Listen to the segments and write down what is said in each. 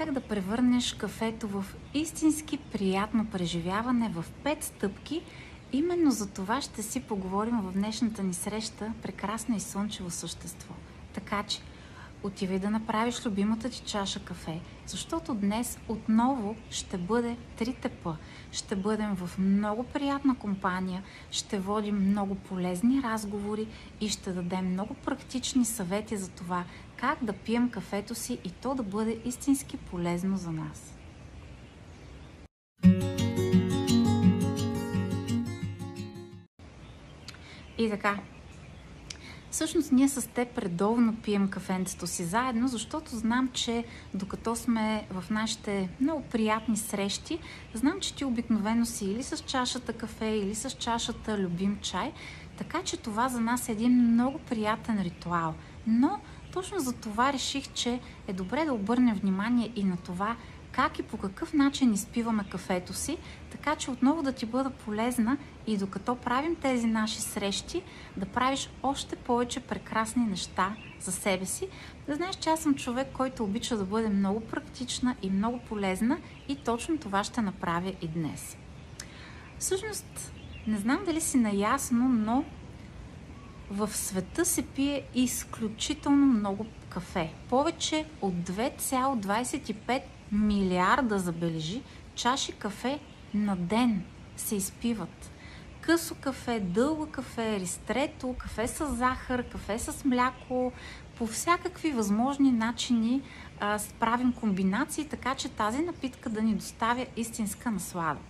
Как да превърнеш кафето в истински приятно преживяване в 5 стъпки. Именно за това ще си поговорим в днешната ни среща прекрасно и слънчево същество. Така че, отивай да направиш любимата ти чаша кафе, защото днес отново ще бъде трите П. Ще бъдем в много приятна компания, ще водим много полезни разговори и ще дадем много практични съвети за това как да пием кафето си и то да бъде истински полезно за нас. И така, Всъщност ние с теб редовно пием кафенцето си заедно, защото знам, че докато сме в нашите много приятни срещи, знам, че ти обикновено си или с чашата кафе, или с чашата любим чай, така че това за нас е един много приятен ритуал. Но точно за това реших, че е добре да обърнем внимание и на това как и по какъв начин изпиваме кафето си, така че отново да ти бъда полезна и докато правим тези наши срещи, да правиш още повече прекрасни неща за себе си. Да знаеш, че аз съм човек, който обича да бъде много практична и много полезна и точно това ще направя и днес. Всъщност, не знам дали си наясно, но в света се пие изключително много кафе. Повече от 2,25 милиарда, забележи, чаши кафе на ден се изпиват. Късо кафе, дълго кафе, ристрето, кафе с захар, кафе с мляко, по всякакви възможни начини а, правим комбинации, така че тази напитка да ни доставя истинска наслада.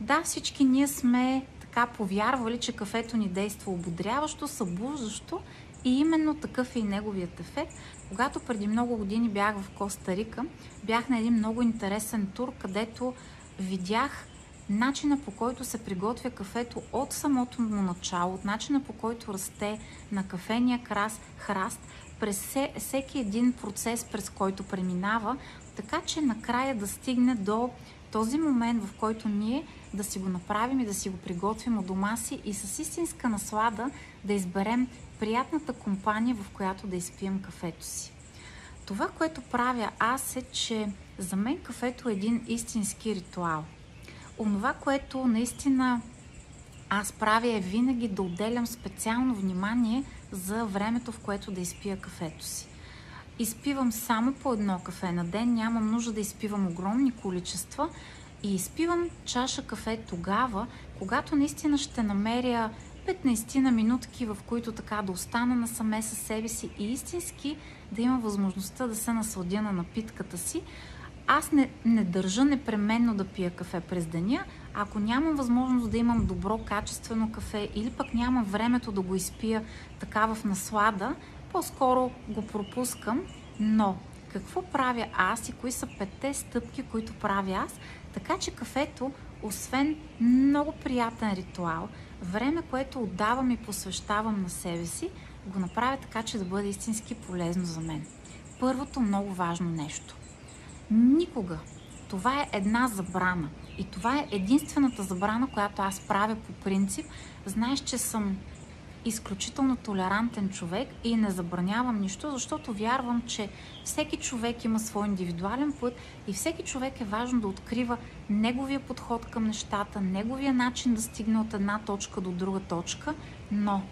Да, всички ние сме така повярвали, че кафето ни действа ободряващо, събуждащо и именно такъв е и неговият ефект. Когато преди много години бях в Коста Рика, бях на един много интересен тур, където видях начина по който се приготвя кафето от самото му начало, от начина по който расте на кафения крас, храст, през всеки един процес, през който преминава, така че накрая да стигне до този момент, в който ние да си го направим и да си го приготвим от дома си и с истинска наслада да изберем приятната компания, в която да изпием кафето си. Това, което правя аз е, че за мен кафето е един истински ритуал. Онова, което наистина аз правя е винаги да отделям специално внимание за времето, в което да изпия кафето си. Изпивам само по едно кафе на ден, нямам нужда да изпивам огромни количества и изпивам чаша кафе тогава, когато наистина ще намеря 15 на минутки, в които така да остана насаме със себе си и истински да имам възможността да се насладя на напитката си. Аз не, не държа непременно да пия кафе през деня. Ако нямам възможност да имам добро, качествено кафе или пък нямам времето да го изпия така в наслада, по-скоро го пропускам. Но какво правя аз и кои са петте стъпки, които правя аз, така че кафето, освен много приятен ритуал, време, което отдавам и посвещавам на себе си, го направя така, че да бъде истински полезно за мен. Първото много важно нещо. Никога. Това е една забрана. И това е единствената забрана, която аз правя по принцип. Знаеш, че съм изключително толерантен човек и не забранявам нищо, защото вярвам, че всеки човек има свой индивидуален път и всеки човек е важно да открива неговия подход към нещата, неговия начин да стигне от една точка до друга точка, но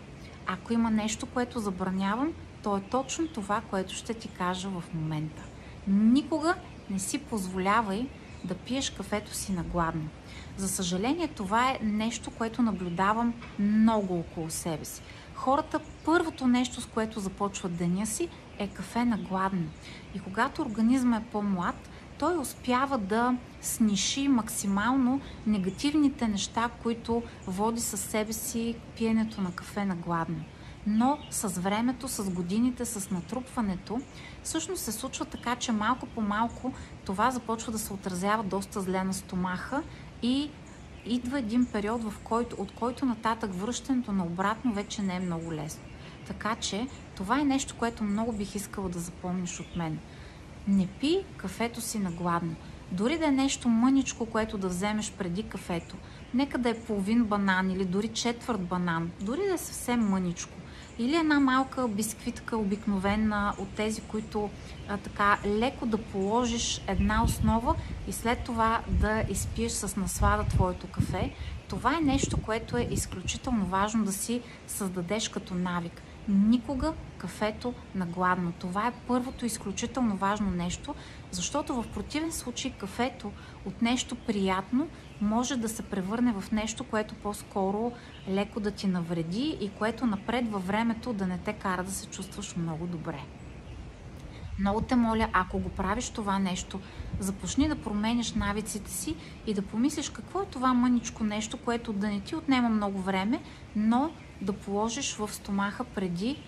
ако има нещо, което забранявам, то е точно това, което ще ти кажа в момента. Никога не си позволявай да пиеш кафето си на гладно. За съжаление, това е нещо, което наблюдавам много около себе си. Хората, първото нещо, с което започват деня си, е кафе на гладно. И когато организма е по-млад, той успява да сниши максимално негативните неща, които води със себе си пиенето на кафе на гладно. Но с времето, с годините, с натрупването, всъщност се случва така, че малко по малко това започва да се отразява доста зле на стомаха и идва един период, в който, от който нататък връщането на обратно вече не е много лесно. Така че това е нещо, което много бих искала да запомниш от мен. Не пи кафето си на гладно. Дори да е нещо мъничко, което да вземеш преди кафето, нека да е половин банан или дори четвърт банан, дори да е съвсем мъничко. Или една малка бисквитка обикновена от тези, които а, така леко да положиш една основа и след това да изпиеш с наслада твоето кафе. Това е нещо, което е изключително важно да си създадеш като навик. Никога кафето на гладно. Това е първото изключително важно нещо, защото в противен случай кафето от нещо приятно може да се превърне в нещо, което по-скоро леко да ти навреди и което напред във времето да не те кара да се чувстваш много добре. Много те моля, ако го правиш това нещо, започни да променяш навиците си и да помислиш какво е това мъничко нещо, което да не ти отнема много време, но да положиш в стомаха преди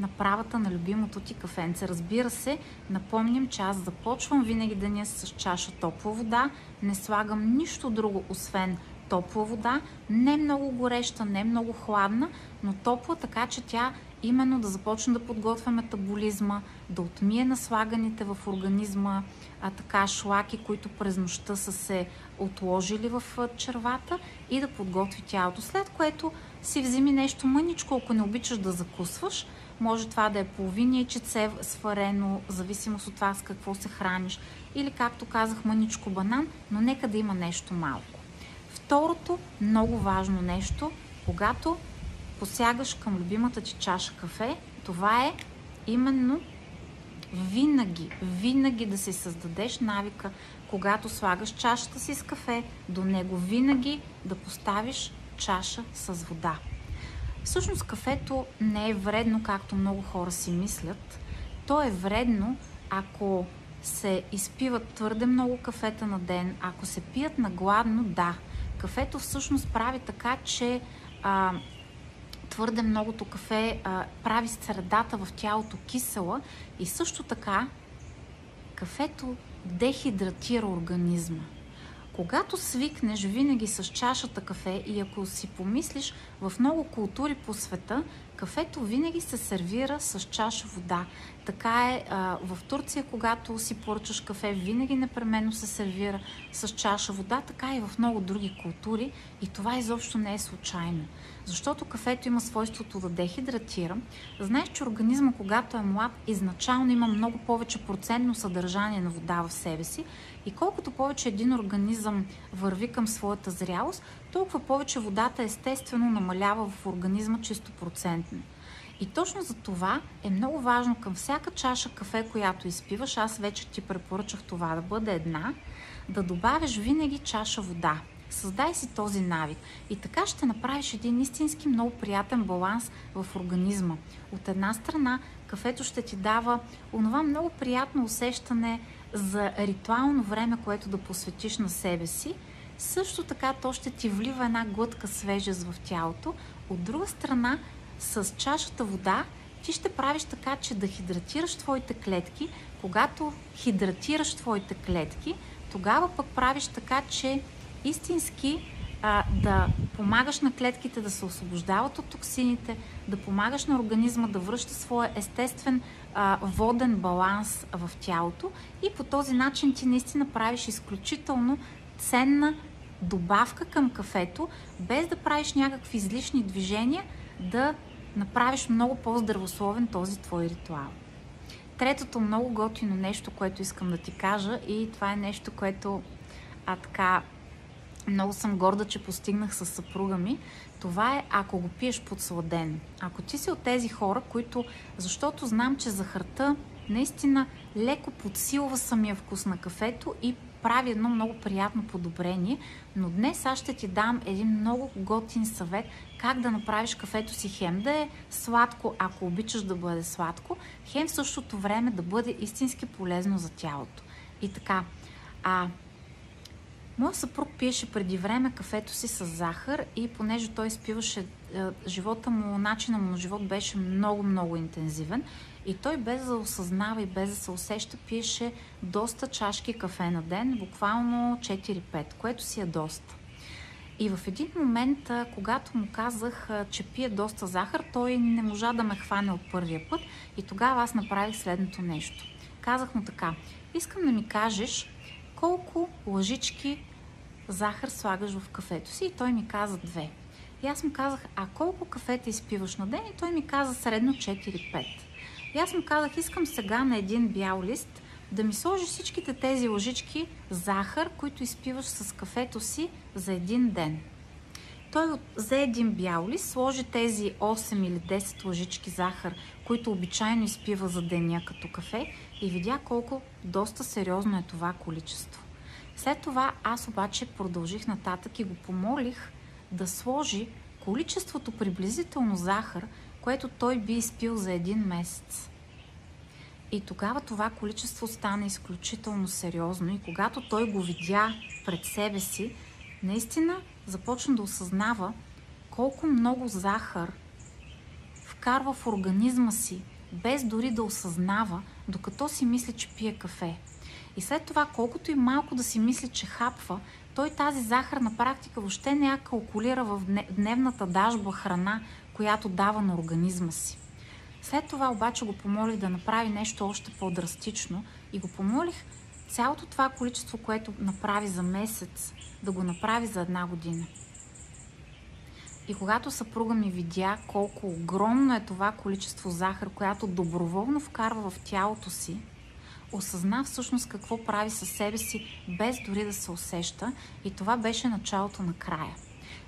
направата на любимото ти кафенце. Разбира се, напомням, че аз започвам винаги деня с чаша топла вода, не слагам нищо друго, освен топла вода, не много гореща, не много хладна, но топла, така че тя именно да започне да подготвя метаболизма, да отмие наслаганите в организма а, така шлаки, които през нощта са се отложили в червата и да подготви тялото. След което си вземи нещо мъничко, ако не обичаш да закусваш, може това да е половин яйчеце сварено, зависимост от това с какво се храниш. Или, както казах, мъничко банан, но нека да има нещо малко. Второто много важно нещо, когато посягаш към любимата ти чаша кафе, това е именно винаги, винаги да си създадеш навика, когато слагаш чашата си с кафе, до него винаги да поставиш чаша с вода. Всъщност кафето не е вредно, както много хора си мислят. То е вредно, ако се изпиват твърде много кафета на ден, ако се пият на гладно, да. Кафето всъщност прави така, че а, твърде многото кафе а, прави средата в тялото кисела и също така кафето дехидратира организма. Когато свикнеш винаги с чашата кафе и ако си помислиш в много култури по света, кафето винаги се сервира с чаша вода. Така е а, в Турция, когато си поръчаш кафе, винаги непременно се сервира с чаша вода, така и в много други култури и това изобщо не е случайно. Защото кафето има свойството да дехидратира. Знаеш, че организма, когато е млад, изначално има много повече процентно съдържание на вода в себе си и колкото повече един организъм върви към своята зрялост, толкова повече водата естествено намалява в организма чисто процентно. И точно за това е много важно към всяка чаша кафе, която изпиваш, аз вече ти препоръчах това да бъде една, да добавиш винаги чаша вода. Създай си този навик и така ще направиш един истински много приятен баланс в организма. От една страна, кафето ще ти дава онова много приятно усещане за ритуално време, което да посветиш на себе си. Също така то ще ти влива една глътка свежест в тялото. От друга страна, с чашата вода ти ще правиш така, че да хидратираш твоите клетки. Когато хидратираш твоите клетки, тогава пък правиш така, че истински а, да помагаш на клетките да се освобождават от токсините, да помагаш на организма да връща своя естествен а, воден баланс в тялото и по този начин ти наистина правиш изключително ценна добавка към кафето, без да правиш някакви излишни движения, да направиш много по-здравословен този твой ритуал. Третото много готино нещо, което искам да ти кажа и това е нещо, което а така много съм горда, че постигнах с съпруга ми. Това е ако го пиеш подсладен. Ако ти си от тези хора, които, защото знам, че захарта наистина леко подсилва самия вкус на кафето и прави едно много приятно подобрение, но днес аз ще ти дам един много готин съвет как да направиш кафето си хем да е сладко, ако обичаш да бъде сладко, хем в същото време да бъде истински полезно за тялото. И така, а Моят съпруг пиеше преди време кафето си с захар и понеже той спиваше е, живота му, начина му на живот беше много-много интензивен и той без да осъзнава и без да се усеща, пиеше доста чашки кафе на ден, буквално 4-5, което си е доста. И в един момент, когато му казах, че пие доста захар, той не можа да ме хване от първия път и тогава аз направих следното нещо. Казах му така, искам да ми кажеш колко лъжички захар слагаш в кафето си? И той ми каза две. И аз му казах, а колко кафе ти изпиваш на ден? И той ми каза средно 4-5. И аз му казах, искам сега на един бял лист да ми сложиш всичките тези лъжички захар, които изпиваш с кафето си за един ден. Той взе един бял лист, сложи тези 8 или 10 лъжички захар, които обичайно изпива за деня като кафе и видя колко доста сериозно е това количество. След това аз обаче продължих нататък и го помолих да сложи количеството приблизително захар, което той би изпил за един месец. И тогава това количество стана изключително сериозно и когато той го видя пред себе си, наистина започна да осъзнава колко много захар вкарва в организма си, без дори да осъзнава, докато си мисли, че пие кафе. И след това, колкото и малко да си мисли, че хапва, той тази захар на практика въобще не я калкулира в дневната дажба храна, която дава на организма си. След това обаче го помолих да направи нещо още по-драстично и го помолих цялото това количество, което направи за месец, да го направи за една година. И когато съпруга ми видя колко огромно е това количество захар, която доброволно вкарва в тялото си, осъзна всъщност какво прави със себе си, без дори да се усеща. И това беше началото на края.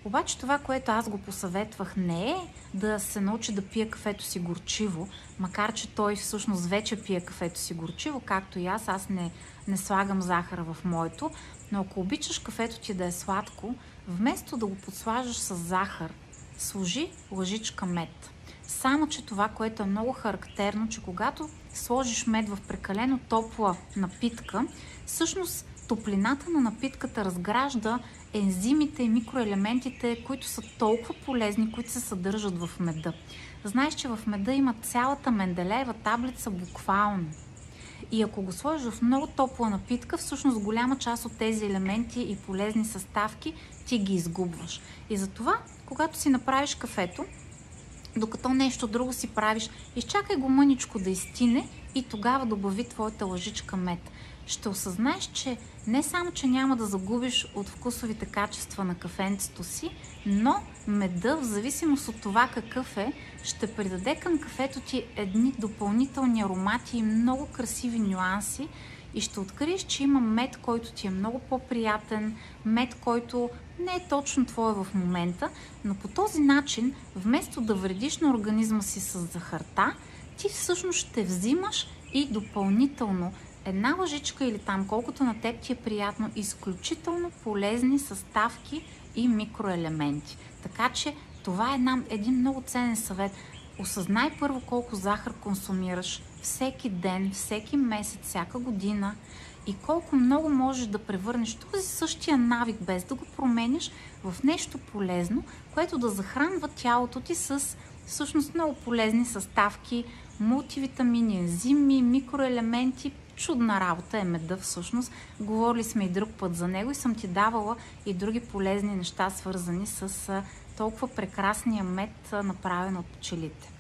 Обаче това, което аз го посъветвах, не е да се научи да пие кафето си горчиво, макар че той всъщност вече пие кафето си горчиво, както и аз. Аз не, не слагам захара в моето, но ако обичаш кафето ти да е сладко, вместо да го подслажаш с захар, сложи лъжичка мед. Само, че това, което е много характерно, че когато сложиш мед в прекалено топла напитка, всъщност топлината на напитката разгражда ензимите и микроелементите, които са толкова полезни, които се съдържат в меда. Знаеш, че в меда има цялата Менделеева таблица буквално. И ако го сложиш в много топла напитка, всъщност голяма част от тези елементи и полезни съставки ти ги изгубваш. И затова, когато си направиш кафето, докато нещо друго си правиш, изчакай го мъничко да изтине и тогава добави твоята лъжичка мед. Ще осъзнаеш, че не само, че няма да загубиш от вкусовите качества на кафенцето си, но меда, в зависимост от това какъв е, ще придаде към кафето ти едни допълнителни аромати и много красиви нюанси, и ще откриеш, че има мед, който ти е много по-приятен, мед, който не е точно твой в момента, но по този начин, вместо да вредиш на организма си с захарта, ти всъщност ще взимаш и допълнително една лъжичка или там, колкото на теб ти е приятно, изключително полезни съставки и микроелементи. Така че това е една, един много ценен съвет. Осъзнай първо колко захар консумираш всеки ден, всеки месец, всяка година и колко много можеш да превърнеш този същия навик, без да го променяш, в нещо полезно, което да захранва тялото ти с всъщност много полезни съставки, мултивитамини, ензими, микроелементи. Чудна работа е меда всъщност. Говорили сме и друг път за него и съм ти давала и други полезни неща, свързани с толкова прекрасния мед, направен от пчелите.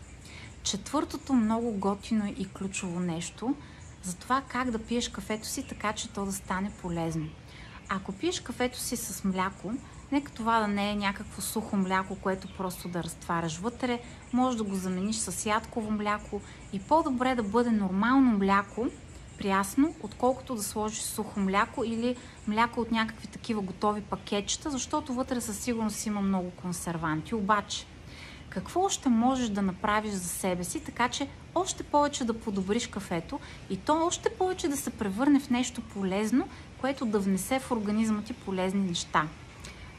Четвъртото много готино и ключово нещо за това как да пиеш кафето си така, че то да стане полезно. Ако пиеш кафето си с мляко, нека това да не е някакво сухо мляко, което просто да разтваряш вътре, може да го замениш с ядково мляко и по-добре да бъде нормално мляко, прясно, отколкото да сложиш сухо мляко или мляко от някакви такива готови пакетчета, защото вътре със сигурност има много консерванти. Обаче, какво още можеш да направиш за себе си, така че още повече да подобриш кафето и то още повече да се превърне в нещо полезно, което да внесе в организма ти полезни неща.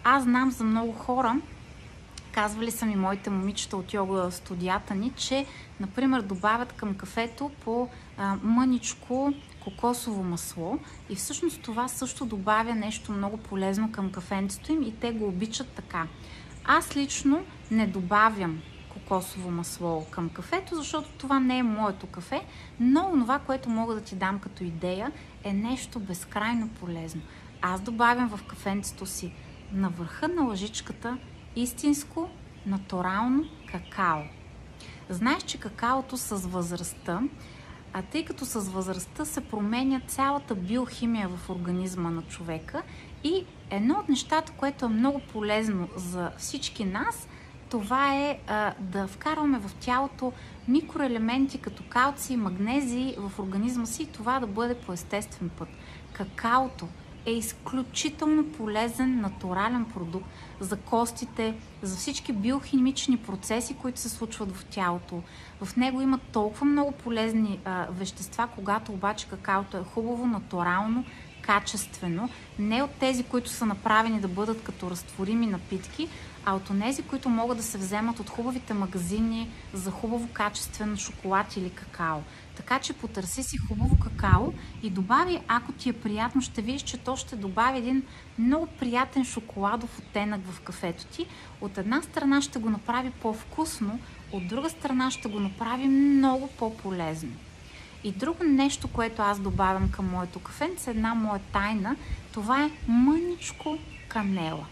Аз знам за много хора, казвали са ми моите момичета от йога студията ни, че, например, добавят към кафето по а, мъничко кокосово масло и всъщност това също добавя нещо много полезно към кафенцето им и те го обичат така. Аз лично не добавям кокосово масло към кафето, защото това не е моето кафе, но това, което мога да ти дам като идея, е нещо безкрайно полезно. Аз добавям в кафенцето си на върха на лъжичката истинско, натурално какао. Знаеш, че какаото с възрастта, а тъй като с възрастта се променя цялата биохимия в организма на човека и едно от нещата, което е много полезно за всички нас, това е а, да вкарваме в тялото микроелементи като калци, магнези в организма си и това да бъде по естествен път. Какаото е изключително полезен натурален продукт за костите, за всички биохимични процеси, които се случват в тялото. В него има толкова много полезни а, вещества, когато обаче какаото е хубаво, натурално, качествено, не от тези, които са направени да бъдат като разтворими напитки, а от тези, които могат да се вземат от хубавите магазини за хубаво качествено шоколад или какао. Така че потърси си хубаво какао и добави, ако ти е приятно, ще видиш, че то ще добави един много приятен шоколадов оттенък в кафето ти. От една страна ще го направи по-вкусно, от друга страна ще го направи много по-полезно. И друго нещо, което аз добавям към моето кафенце, една моя тайна, това е мъничко канела.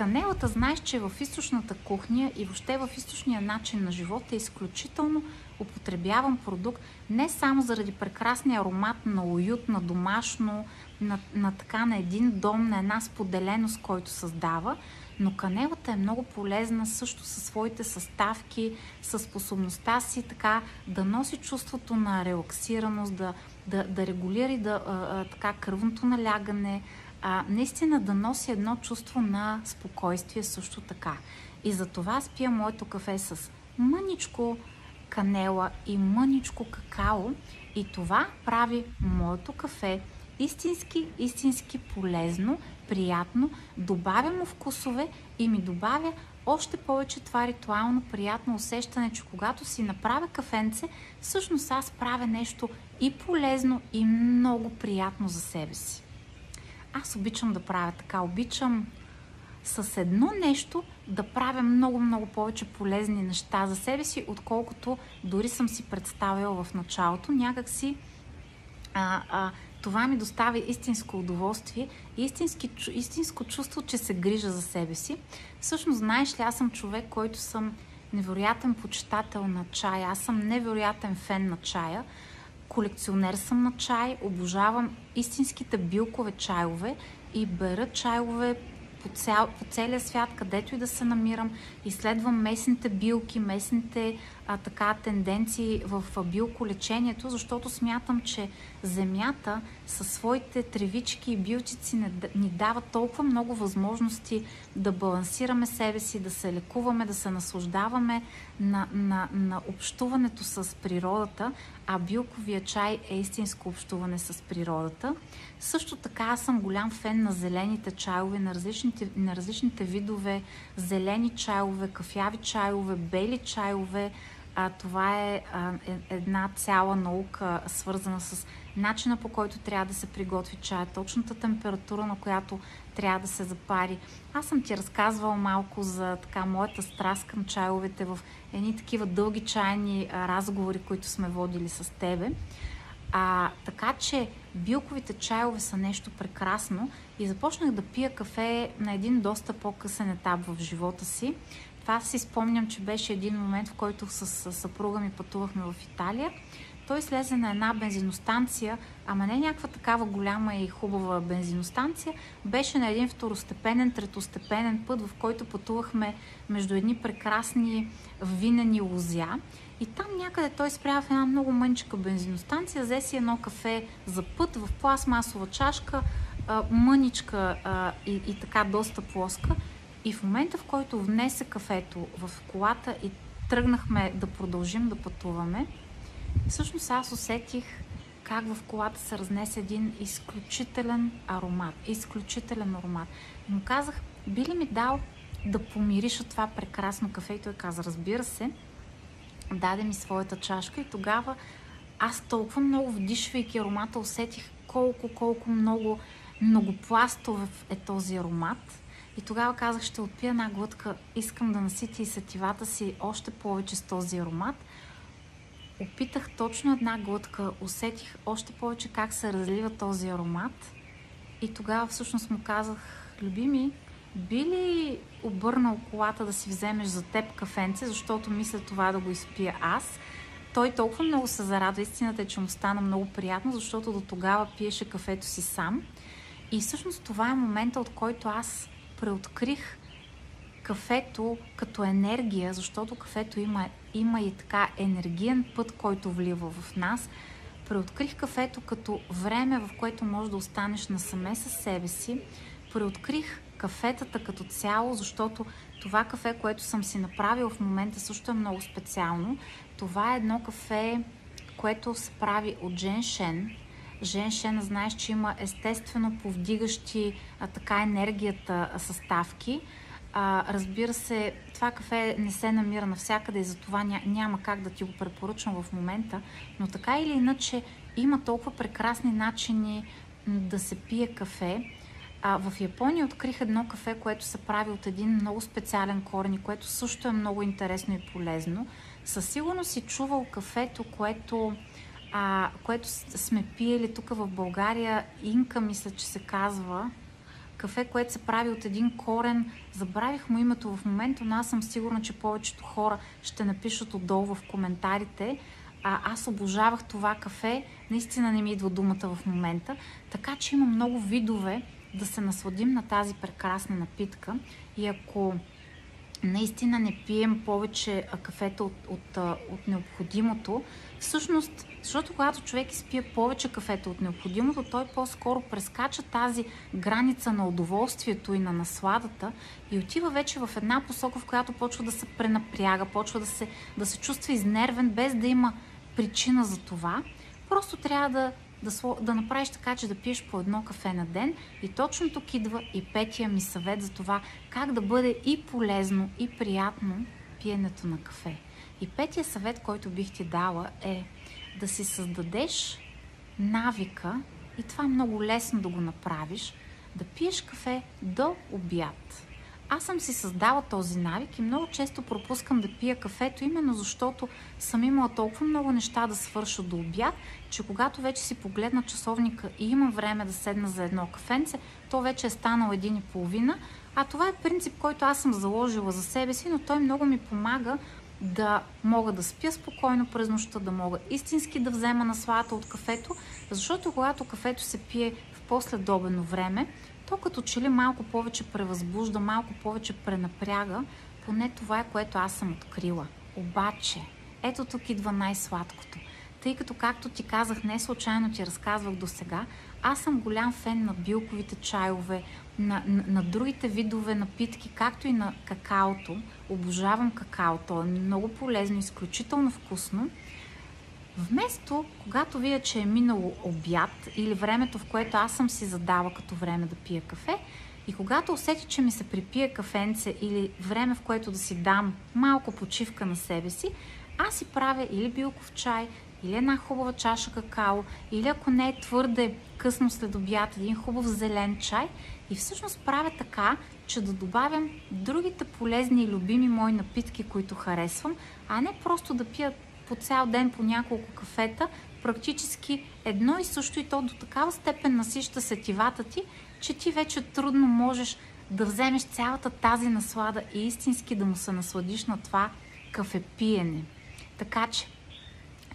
Канелата, знаеш, че в източната кухня и въобще в източния начин на живота е изключително употребяван продукт, не само заради прекрасния аромат на уют, на домашно, на, на така на един дом, на една споделеност, който създава, но канелата е много полезна също със своите съставки, със способността си така да носи чувството на релаксираност, да, да, да регулира и да, а, а, така кръвното налягане, а, наистина да носи едно чувство на спокойствие също така. И за това спия моето кафе с мъничко канела и мъничко какао и това прави моето кафе истински, истински полезно, приятно, добавя му вкусове и ми добавя още повече това ритуално приятно усещане, че когато си направя кафенце, всъщност аз правя нещо и полезно, и много приятно за себе си. Аз обичам да правя така. Обичам с едно нещо да правя много-много повече полезни неща за себе си, отколкото дори съм си представила в началото. Някак си а, а, това ми доставя истинско удоволствие истински, истинско чувство, че се грижа за себе си. Всъщност, знаеш ли, аз съм човек, който съм невероятен почитател на чая. Аз съм невероятен фен на чая. Колекционер съм на чай, обожавам истинските билкове чайове и бера чайове по, цял, по целия свят, където и да се намирам, изследвам местните билки, местните а, така тенденции в билколечението, защото смятам, че земята със своите тревички и билчици ни дава толкова много възможности да балансираме себе си, да се лекуваме, да се наслаждаваме на, на, на общуването с природата, а билковия чай е истинско общуване с природата. Също така аз съм голям фен на зелените чайове, на различните, на различните видове зелени чайове, кафяви чайове, бели чайове, а, това е а, е, една цяла наука, свързана с начина по който трябва да се приготви чая, точната температура, на която трябва да се запари. Аз съм ти разказвала малко за така моята страст към чайовете в едни такива дълги чайни разговори, които сме водили с тебе. А, така че билковите чайове са нещо прекрасно и започнах да пия кафе на един доста по-късен етап в живота си. Това си спомням, че беше един момент, в който с, съпруга ми пътувахме в Италия. Той слезе на една бензиностанция, ама не някаква такава голяма и хубава бензиностанция, беше на един второстепенен, третостепенен път, в който пътувахме между едни прекрасни винени лузя. И там някъде той спря в една много мъничка бензиностанция, взе си едно кафе за път в пластмасова чашка, мъничка и, и така доста плоска и в момента, в който внесе кафето в колата и тръгнахме да продължим да пътуваме, всъщност аз усетих как в колата се разнесе един изключителен аромат. Изключителен аромат. Му казах, би ли ми дал да помириша това прекрасно кафе? И той каза, разбира се. Даде ми своята чашка и тогава аз толкова много вдишвайки аромата усетих колко, колко много многопластов е този аромат и тогава казах, ще отпия една глътка, искам да наситя и сетивата си още повече с този аромат. Опитах точно една глътка, усетих още повече как се разлива този аромат. И тогава всъщност му казах, любими, би ли обърнал колата да си вземеш за теб кафенце, защото мисля това да го изпия аз? Той толкова много се зарадва. Истината е, че му стана много приятно, защото до тогава пиеше кафето си сам. И всъщност това е момента, от който аз преоткрих кафето като енергия, защото кафето има, има и така енергиен път, който влива в нас. Преоткрих кафето като време, в което можеш да останеш насаме със себе си. Преоткрих кафетата като цяло, защото това кафе, което съм си направил в момента също е много специално. Това е едно кафе, което се прави от женшен. Женшен, знаеш, че има естествено повдигащи а, така енергията съставки. А, разбира се, това кафе не се намира навсякъде и затова ня, няма как да ти го препоръчвам в момента, но така или иначе има толкова прекрасни начини да се пие кафе. А, в Япония открих едно кафе, което се прави от един много специален корен и което също е много интересно и полезно. Със сигурност си чувал кафето, което, а, което сме пиели тук в България. Инка, мисля, че се казва. Кафе, което се прави от един корен. Забравих му името в момента, но аз съм сигурна, че повечето хора ще напишат отдолу в коментарите. А, аз обожавах това кафе. Наистина не ми идва думата в момента. Така че има много видове да се насладим на тази прекрасна напитка. И ако наистина не пием повече кафета от, от, от необходимото, всъщност, защото когато човек изпие повече кафета от необходимото, той по-скоро прескача тази граница на удоволствието и на насладата и отива вече в една посока, в която почва да се пренапряга, почва да се, да се чувства изнервен, без да има причина за това. Просто трябва да да, да направиш така, че да пиеш по едно кафе на ден. И точно тук идва и петия ми съвет за това как да бъде и полезно, и приятно пиенето на кафе. И петия съвет, който бих ти дала е да си създадеш навика, и това е много лесно да го направиш, да пиеш кафе до обяд. Аз съм си създала този навик и много често пропускам да пия кафето, именно защото съм имала толкова много неща да свърша до обяд, че когато вече си погледна часовника и имам време да седна за едно кафенце, то вече е станало един и половина. А това е принцип, който аз съм заложила за себе си, но той много ми помага да мога да спя спокойно през нощта, да мога истински да взема насладата от кафето, защото когато кафето се пие в последобено време, то като че ли малко повече превъзбужда, малко повече пренапряга, поне това е което аз съм открила. Обаче, ето тук идва най-сладкото. Тъй като, както ти казах, не случайно ти разказвах до сега, аз съм голям фен на билковите чайове, на, на, на другите видове напитки, както и на какаото. Обожавам какао, то е много полезно, изключително вкусно. Вместо, когато видя, че е минало обяд или времето, в което аз съм си задала като време да пия кафе, и когато усети, че ми се припие кафенце или време, в което да си дам малко почивка на себе си, аз си правя или билков чай, или една хубава чаша какао, или ако не е твърде късно след обяд, един хубав зелен чай. И всъщност правя така, че да добавям другите полезни и любими мои напитки, които харесвам, а не просто да пия по цял ден по няколко кафета, практически едно и също и то до такава степен насища сетивата ти, че ти вече трудно можеш да вземеш цялата тази наслада и истински да му се насладиш на това кафепиене. Така че,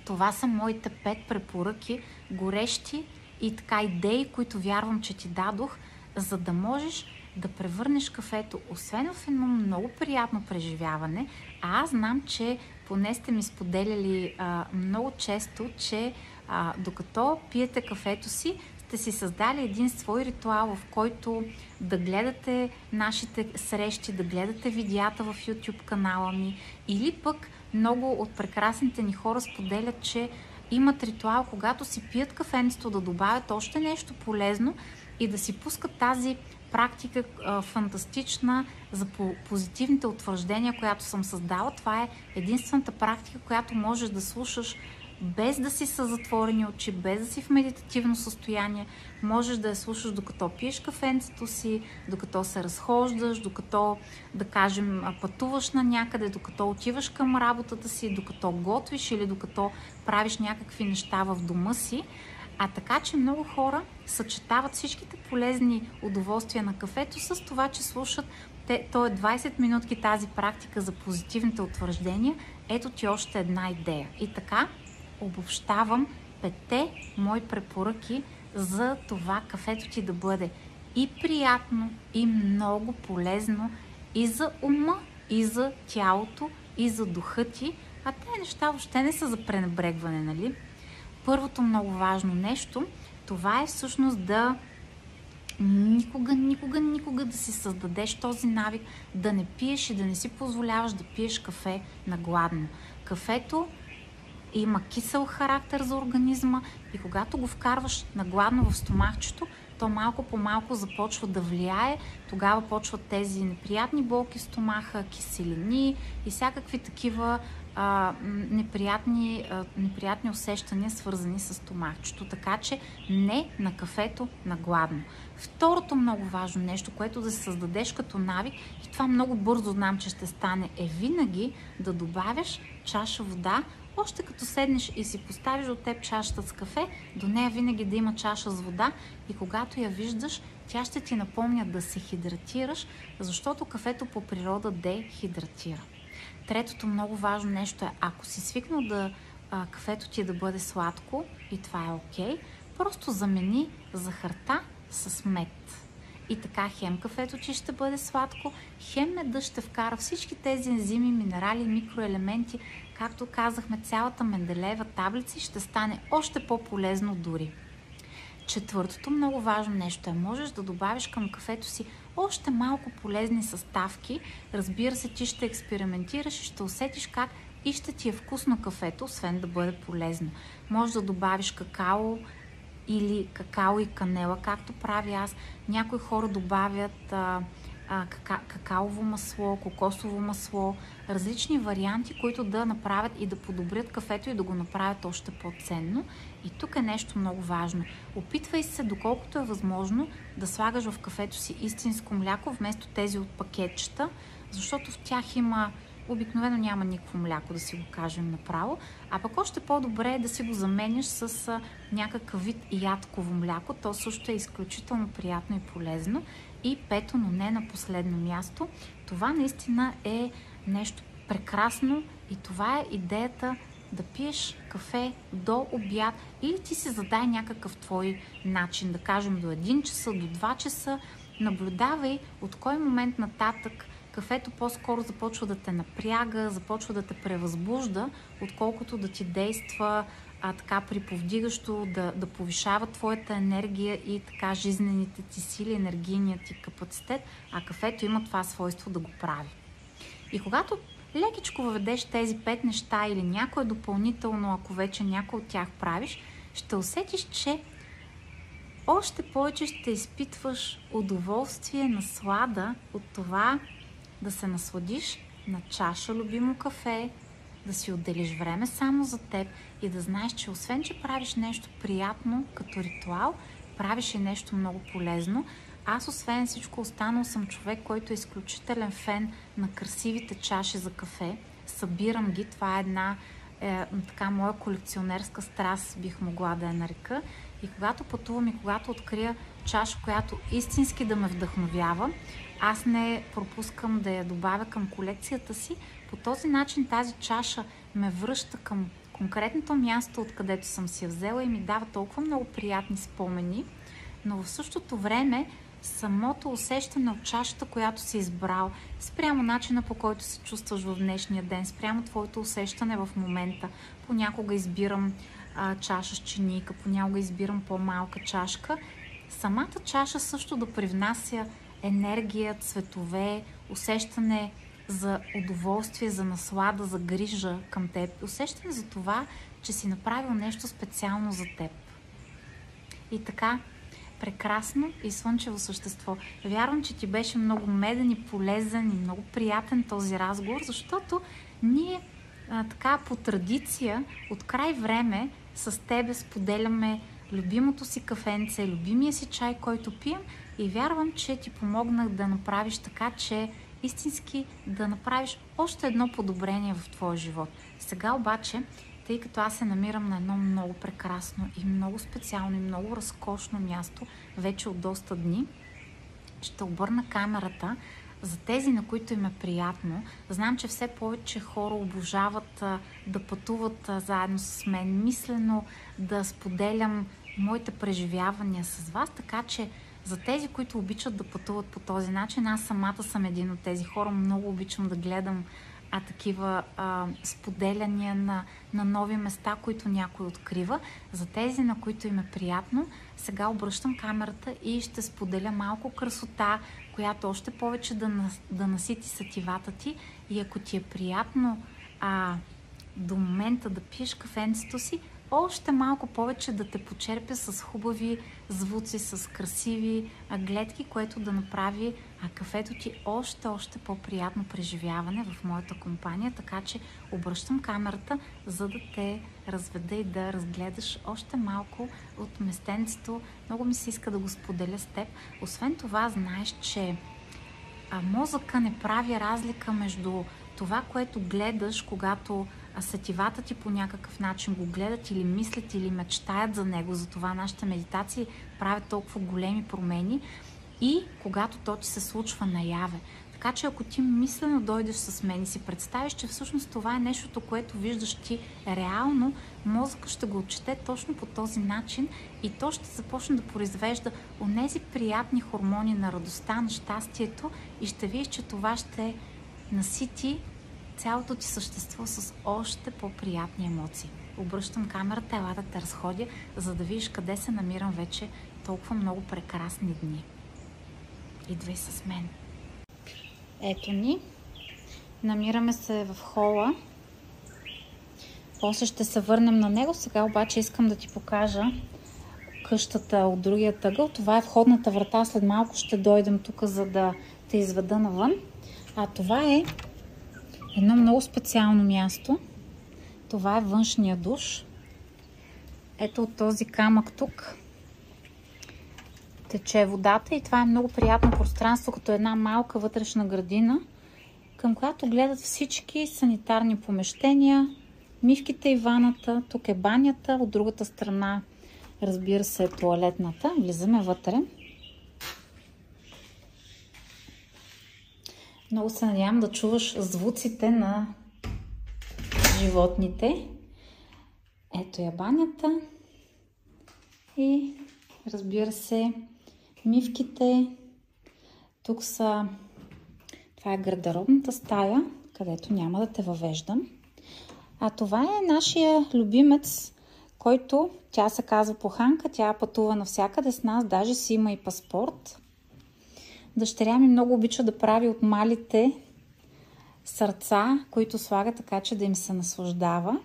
това са моите пет препоръки, горещи и така идеи, които вярвам, че ти дадох, за да можеш да превърнеш кафето, освен в едно много приятно преживяване, а аз знам, че поне сте ми споделяли а, много често, че а, докато пиете кафето си, сте си създали един свой ритуал, в който да гледате нашите срещи, да гледате видеята в YouTube канала ми или пък много от прекрасните ни хора споделят, че имат ритуал, когато си пият кафенцето, да добавят още нещо полезно и да си пускат тази практика а, фантастична за позитивните утвърждения, която съм създала. Това е единствената практика, която можеш да слушаш без да си с затворени очи, без да си в медитативно състояние. Можеш да я слушаш докато пиеш кафенцето си, докато се разхождаш, докато, да кажем, пътуваш на някъде, докато отиваш към работата си, докато готвиш или докато правиш някакви неща в дома си. А така, че много хора съчетават всичките полезни удоволствия на кафето с това, че слушат те, то е 20 минутки тази практика за позитивните утвърждения. Ето ти още една идея. И така, обобщавам петте мои препоръки за това кафето ти да бъде и приятно, и много полезно и за ума, и за тялото, и за духа ти, а те неща въобще не са за пренебрегване, нали? Първото много важно нещо, това е всъщност да никога, никога, никога да си създадеш този навик да не пиеш и да не си позволяваш да пиеш кафе на гладно. Кафето има кисел характер за организма и когато го вкарваш на гладно в стомахчето, то малко по малко започва да влияе. Тогава почват тези неприятни болки в стомаха, киселини и всякакви такива а, неприятни, а, неприятни усещания, свързани с стомахчето. Така че не на кафето на гладно. Второто много важно нещо, което да се създадеш като навик, и това много бързо знам, че ще стане, е винаги да добавяш чаша вода още като седнеш и си поставиш от теб чашата с кафе, до нея винаги да има чаша с вода и когато я виждаш, тя ще ти напомня да се хидратираш, защото кафето по природа дехидратира. Третото много важно нещо е, ако си свикнал да а, кафето ти да бъде сладко и това е окей, okay, просто замени захарта с мед. И така хем кафето ти ще бъде сладко, хем меда ще вкара всички тези ензими, минерали, микроелементи, както казахме, цялата Менделеева таблица ще стане още по-полезно дори. Четвъртото много важно нещо е, можеш да добавиш към кафето си още малко полезни съставки. Разбира се, ти ще експериментираш и ще усетиш как и ще ти е вкусно кафето, освен да бъде полезно. Може да добавиш какао или какао и канела, както прави аз. Някои хора добавят а, а, кака, какаово масло, кокосово масло, различни варианти, които да направят и да подобрят кафето и да го направят още по-ценно. И тук е нещо много важно. Опитвай се, доколкото е възможно, да слагаш в кафето си истинско мляко, вместо тези от пакетчета, защото в тях има обикновено няма никакво мляко, да си го кажем направо, а пък още по-добре е да си го заменяш с някакъв вид ядково мляко. То също е изключително приятно и полезно. И пето, но не на последно място, това наистина е нещо прекрасно и това е идеята да пиеш кафе до обяд или ти си задай някакъв твой начин, да кажем до 1 часа, до 2 часа. Наблюдавай от кой момент нататък кафето по-скоро започва да те напряга, започва да те превъзбужда, отколкото да ти действа а, така приповдигащо, да, да повишава твоята енергия и така жизнените ти сили, енергийният ти капацитет, а кафето има това свойство да го прави. И когато лекичко въведеш тези пет неща или някое допълнително, ако вече някой от тях правиш, ще усетиш, че още повече ще изпитваш удоволствие, наслада от това да се насладиш на чаша любимо кафе, да си отделиш време само за теб и да знаеш, че освен, че правиш нещо приятно като ритуал, правиш и нещо много полезно. Аз, освен всичко останало, съм човек, който е изключителен фен на красивите чаши за кафе. Събирам ги. Това е една е, така моя колекционерска страст, бих могла да я нарека. И когато пътувам и когато открия чаша, която истински да ме вдъхновява, аз не пропускам да я добавя към колекцията си. По този начин тази чаша ме връща към конкретното място, откъдето съм си я взела и ми дава толкова много приятни спомени, но в същото време самото усещане от чашата, която си избрал, спрямо начина по който се чувстваш в днешния ден, спрямо твоето усещане в момента. Понякога избирам а, чаша с чиника, понякога избирам по-малка чашка. Самата чаша също да привнася енергия, цветове, усещане за удоволствие, за наслада, за грижа към теб. Усещане за това, че си направил нещо специално за теб. И така, прекрасно и слънчево същество. Вярвам, че ти беше много меден и полезен и много приятен този разговор, защото ние а, така по традиция от край време с тебе споделяме любимото си кафенце, любимия си чай, който пием и вярвам, че ти помогнах да направиш така, че истински да направиш още едно подобрение в твоя живот. Сега обаче, тъй като аз се намирам на едно много прекрасно и много специално и много разкошно място, вече от доста дни, ще обърна камерата за тези, на които им е приятно. Знам, че все повече хора обожават да пътуват заедно с мен, мислено да споделям моите преживявания с вас, така че за тези, които обичат да пътуват по този начин, аз самата съм един от тези хора. Много обичам да гледам а такива а, споделяния на, на нови места, които някой открива. За тези, на които им е приятно, сега обръщам камерата и ще споделя малко красота, която още повече да, да насити сетивата ти. И ако ти е приятно а, до момента да пиеш кафенцето си, още малко повече да те почерпя с хубави звуци, с красиви гледки, което да направи кафето ти още, още по-приятно преживяване в моята компания, така че обръщам камерата, за да те разведа и да разгледаш още малко от местенцето. Много ми се иска да го споделя с теб. Освен това, знаеш, че мозъка не прави разлика между това, което гледаш, когато сетивата ти по някакъв начин го гледат или мислят или мечтаят за него. Затова нашите медитации правят толкова големи промени и когато то ти се случва наяве. Така че ако ти мислено дойдеш с мен и си представиш, че всъщност това е нещото, което виждаш ти реално, мозъкът ще го отчете точно по този начин и то ще започне да произвежда онези приятни хормони на радостта, на щастието и ще видиш, че това ще насити цялото ти същество с още по-приятни емоции. Обръщам камерата, ела да те разходя, за да видиш къде се намирам вече толкова много прекрасни дни. Идвай с мен. Ето ни. Намираме се в хола. После ще се върнем на него. Сега обаче искам да ти покажа къщата от другия тъгъл. Това е входната врата. След малко ще дойдем тук, за да те изведа навън. А това е едно много специално място. Това е външния душ. Ето от този камък тук тече водата и това е много приятно пространство, като една малка вътрешна градина, към която гледат всички санитарни помещения, мивките и ваната, тук е банята, от другата страна разбира се е туалетната. Влизаме вътре. Много се надявам да чуваш звуците на животните. Ето я банята. И разбира се, мивките. Тук са... Това е гардеробната стая, където няма да те въвеждам. А това е нашия любимец, който тя се казва Поханка. Тя пътува навсякъде с нас, даже си има и паспорт. Дъщеря ми много обича да прави от малите сърца, които слага така, че да им се наслаждава.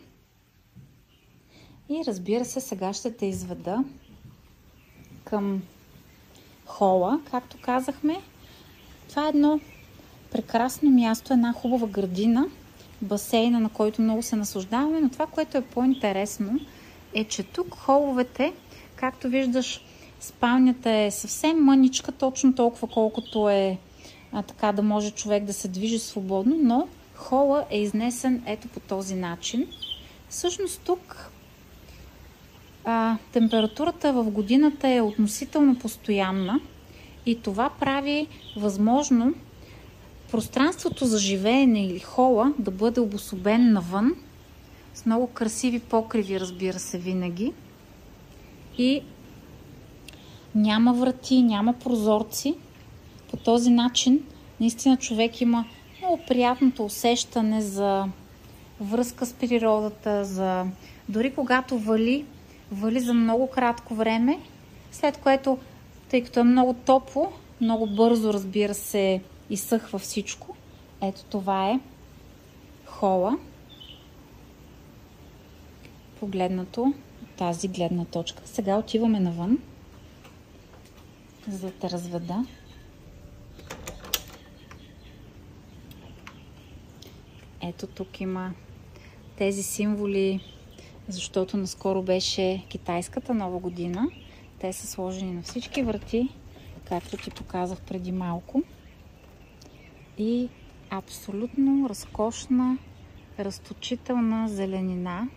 И разбира се, сега ще те изведа към хола, както казахме. Това е едно прекрасно място, една хубава градина, басейна, на който много се наслаждаваме, но това, което е по-интересно, е, че тук холовете, както виждаш, спалнята е съвсем мъничка, точно толкова колкото е а, така да може човек да се движи свободно, но хола е изнесен ето по този начин. Всъщност тук а, температурата в годината е относително постоянна и това прави възможно пространството за живеене или хола да бъде обособен навън с много красиви покриви, разбира се, винаги. И няма врати, няма прозорци. По този начин наистина човек има много приятното усещане за връзка с природата, за дори когато вали вали за много кратко време, след което, тъй като е много топло, много бързо, разбира се, изсъхва всичко. Ето това е хола, погледнато тази гледна точка. Сега отиваме навън, за да разведа. Ето тук има тези символи защото наскоро беше китайската нова година. Те са сложени на всички врати, както ти показах преди малко. И абсолютно разкошна, разточителна зеленина.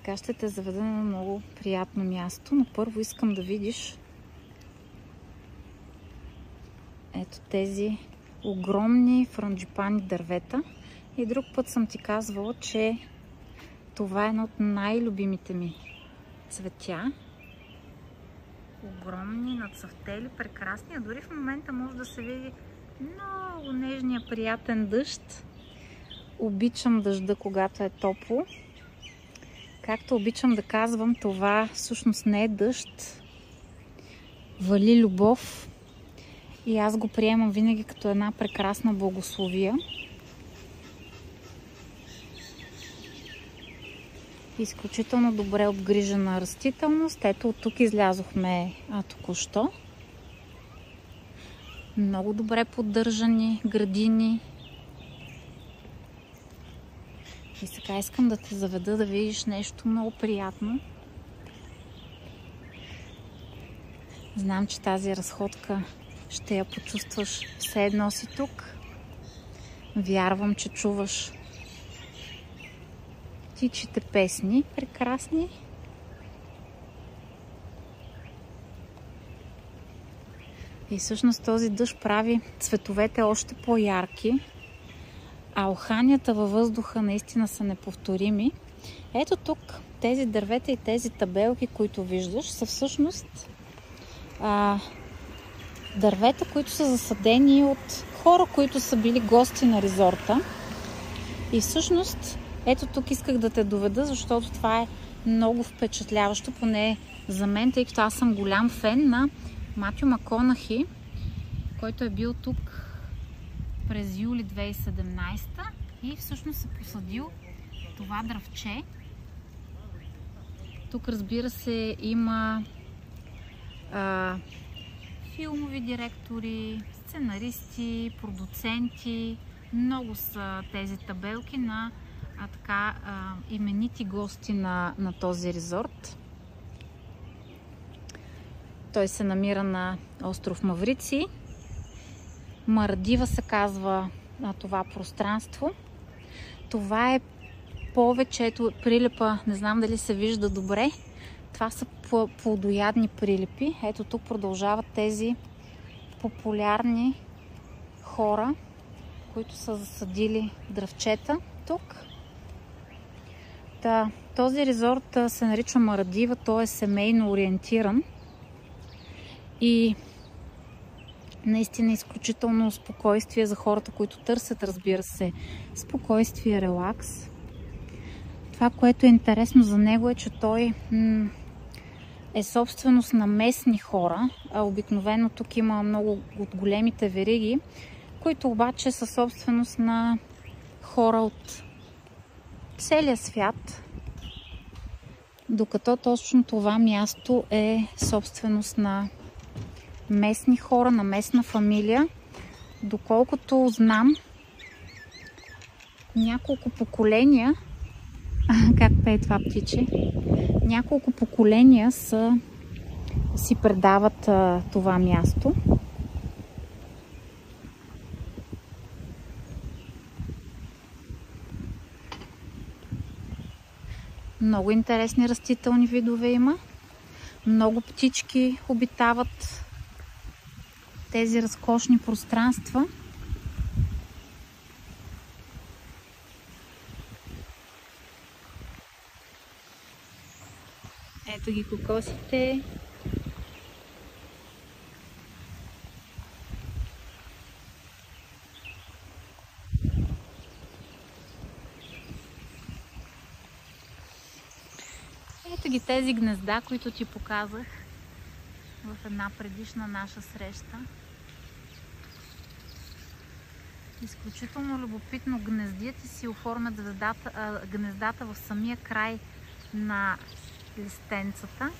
Сега ще те заведа на много приятно място, но първо искам да видиш ето тези огромни франджипани дървета. И друг път съм ти казвала, че Това е едно от най-любимите ми цветя. Огромни, нацъфтели, прекрасни. А дори в момента може да се види много нежния, приятен дъжд. Обичам дъжда, когато е топло. Както обичам да казвам, това всъщност не е дъжд. Вали любов. И аз го приемам винаги като една прекрасна благословия. изключително добре обгрижена растителност. Ето от тук излязохме току-що. Много добре поддържани градини. И сега искам да те заведа да видиш нещо много приятно. Знам, че тази разходка ще я почувстваш все едно си тук. Вярвам, че чуваш птичите песни. Прекрасни. И всъщност този дъжд прави цветовете още по-ярки, а оханията във въздуха наистина са неповторими. Ето тук тези дървета и тези табелки, които виждаш, са всъщност а, дървета, които са засадени от хора, които са били гости на резорта. И всъщност ето тук исках да те доведа, защото това е много впечатляващо, поне за мен, тъй като аз съм голям фен на Матю Маконахи, който е бил тук през юли 2017 и всъщност е посадил това дръвче. Тук разбира се има а, филмови директори, сценаристи, продуценти. Много са тези табелки на а, така, а, именити гости на, на този резорт. Той се намира на остров Маврици. Мардива се казва на това пространство. Това е повече, ето прилепа, не знам дали се вижда добре. Това са плодоядни прилепи. Ето тук продължават тези популярни хора, които са засадили дръвчета тук. Та, този резорт се нарича Марадива, той е семейно ориентиран и наистина изключително спокойствие за хората, които търсят, разбира се, спокойствие, релакс. Това, което е интересно за него е, че той е собственост на местни хора, а обикновено тук има много от големите вериги, които обаче са собственост на хора от целия свят, докато точно това място е собственост на местни хора, на местна фамилия. Доколкото знам, няколко поколения, как пее това птиче, няколко поколения са, си предават а, това място. Много интересни растителни видове има. Много птички обитават тези разкошни пространства. Ето ги кокосите. Ето ги тези гнезда, които ти показах в една предишна наша среща. Изключително любопитно гнездията си оформят гнездата в самия край на листенцата.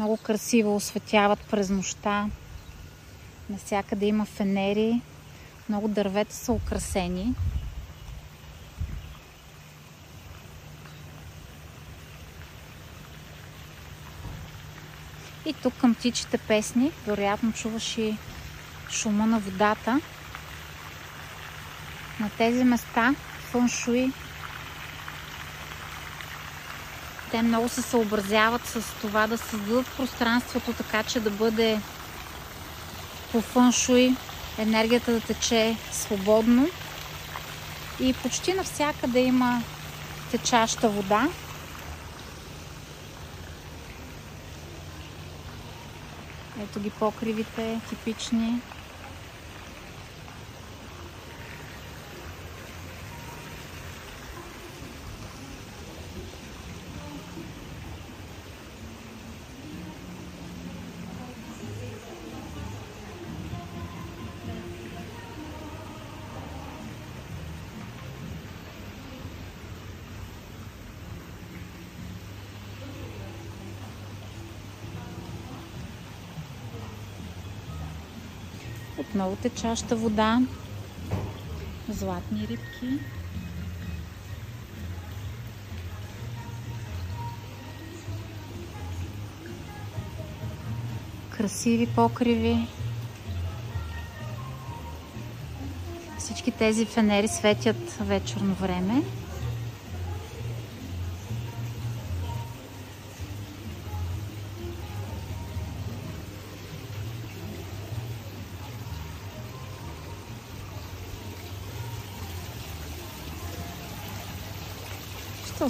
Много красиво осветяват през нощта. Насякъде има фенери. Много дървета са украсени. И тук към птичите песни, вероятно чуваш и шума на водата. На тези места фъншуи те много се съобразяват с това да създадат пространството така, че да бъде по фъншуй енергията да тече свободно и почти навсякъде има течаща вода. Ето ги покривите, типични. Отново течаща вода. Златни рибки. Красиви покриви. Всички тези фенери светят вечерно време.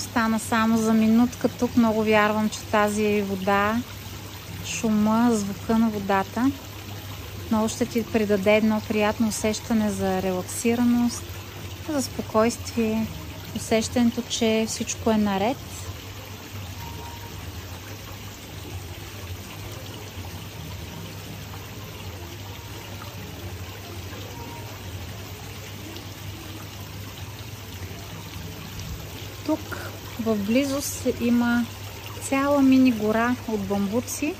Остана само за минутка тук. Много вярвам, че тази вода, шума, звука на водата много ще ти придаде едно приятно усещане за релаксираност, за спокойствие, усещането, че всичко е наред. Тук в близост има цяла мини гора от бамбуци.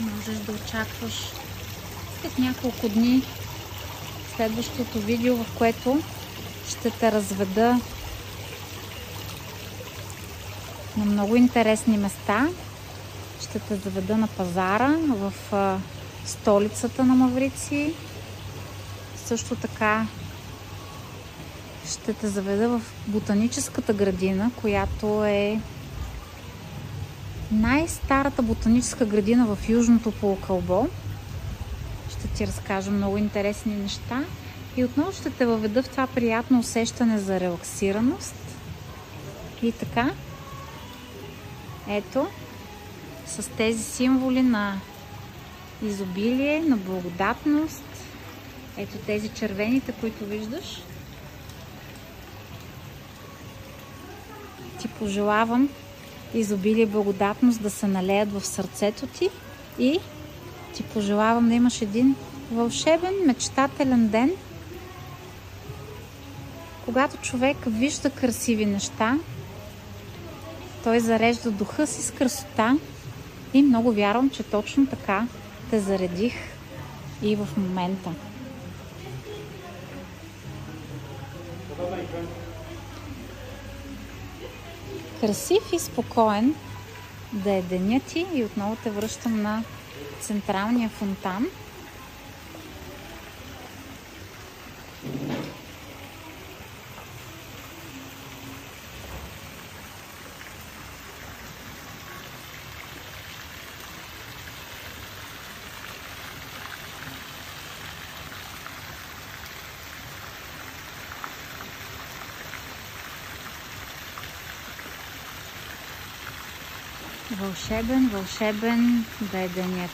Можеш да очакваш след няколко дни следващото видео, в което ще те разведа на много интересни места. Ще те заведа на пазара в столицата на Маврици. Също така ще те заведа в ботаническата градина, която е най-старата ботаническа градина в Южното полукълбо. Ще ти разкажа много интересни неща и отново ще те въведа в това приятно усещане за релаксираност. И така, ето, с тези символи на изобилие, на благодатност, ето тези червените, които виждаш, ти пожелавам изобилие благодатност да се налеят в сърцето ти и ти пожелавам да имаш един вълшебен, мечтателен ден, когато човек вижда красиви неща, той зарежда духа си с красота и много вярвам, че точно така те заредих и в момента. Красив и спокоен да е денят ти и отново те връщам на централния фонтан. Вълшебен, вълшебен да е денят.